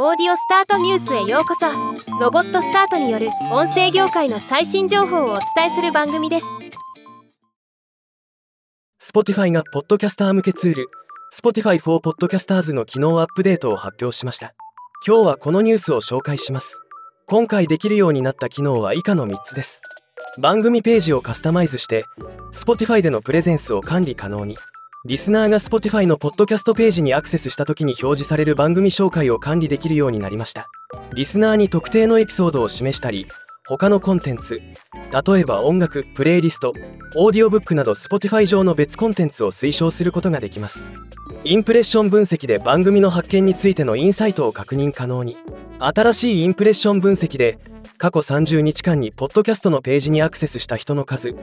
オーディオスタートニュースへようこそ。ロボットスタートによる音声業界の最新情報をお伝えする番組です。Spotify がポッドキャスター向けツール Spotify for Podcasters の機能アップデートを発表しました。今日はこのニュースを紹介します。今回できるようになった機能は以下の3つです。番組ページをカスタマイズして Spotify でのプレゼンスを管理可能に。リスナーが Spotify のポッドキャストページにアクセスした時に表示される番組紹介を管理できるようになりました。リスナーに特定のエピソードを示したり他のコンテンツ例えば音楽プレイリストオーディオブックなど Spotify 上の別コンテンツを推奨することができます。インプレッション分析で番組の発見についてのインサイトを確認可能に。新しいインプレッション分析で過去30日間にポッドキャストのページにアクセスした人の数。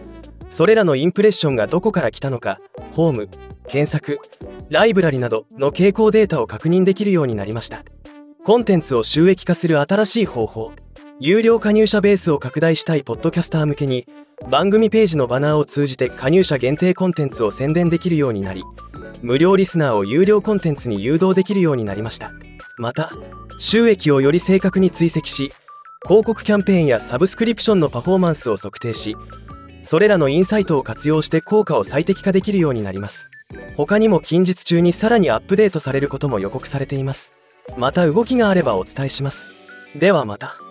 それらのインプレッションがどこから来たのかホーム検索ライブラリなどの傾向データを確認できるようになりました。コンテンツを収益化する新しい方法。有料加入者ベースを拡大したいポッドキャスター向けに番組ページのバナーを通じて加入者限定コンテンツを宣伝できるようになり無料リスナーを有料コンテンツに誘導できるようになりました。また収益をより正確に追跡し広告キャンペーンやサブスクリプションのパフォーマンスを測定しそれらのインサイトを活用して効果を最適化できるようになります。他にも近日中にさらにアップデートされることも予告されています。また動きがあればお伝えします。ではまた。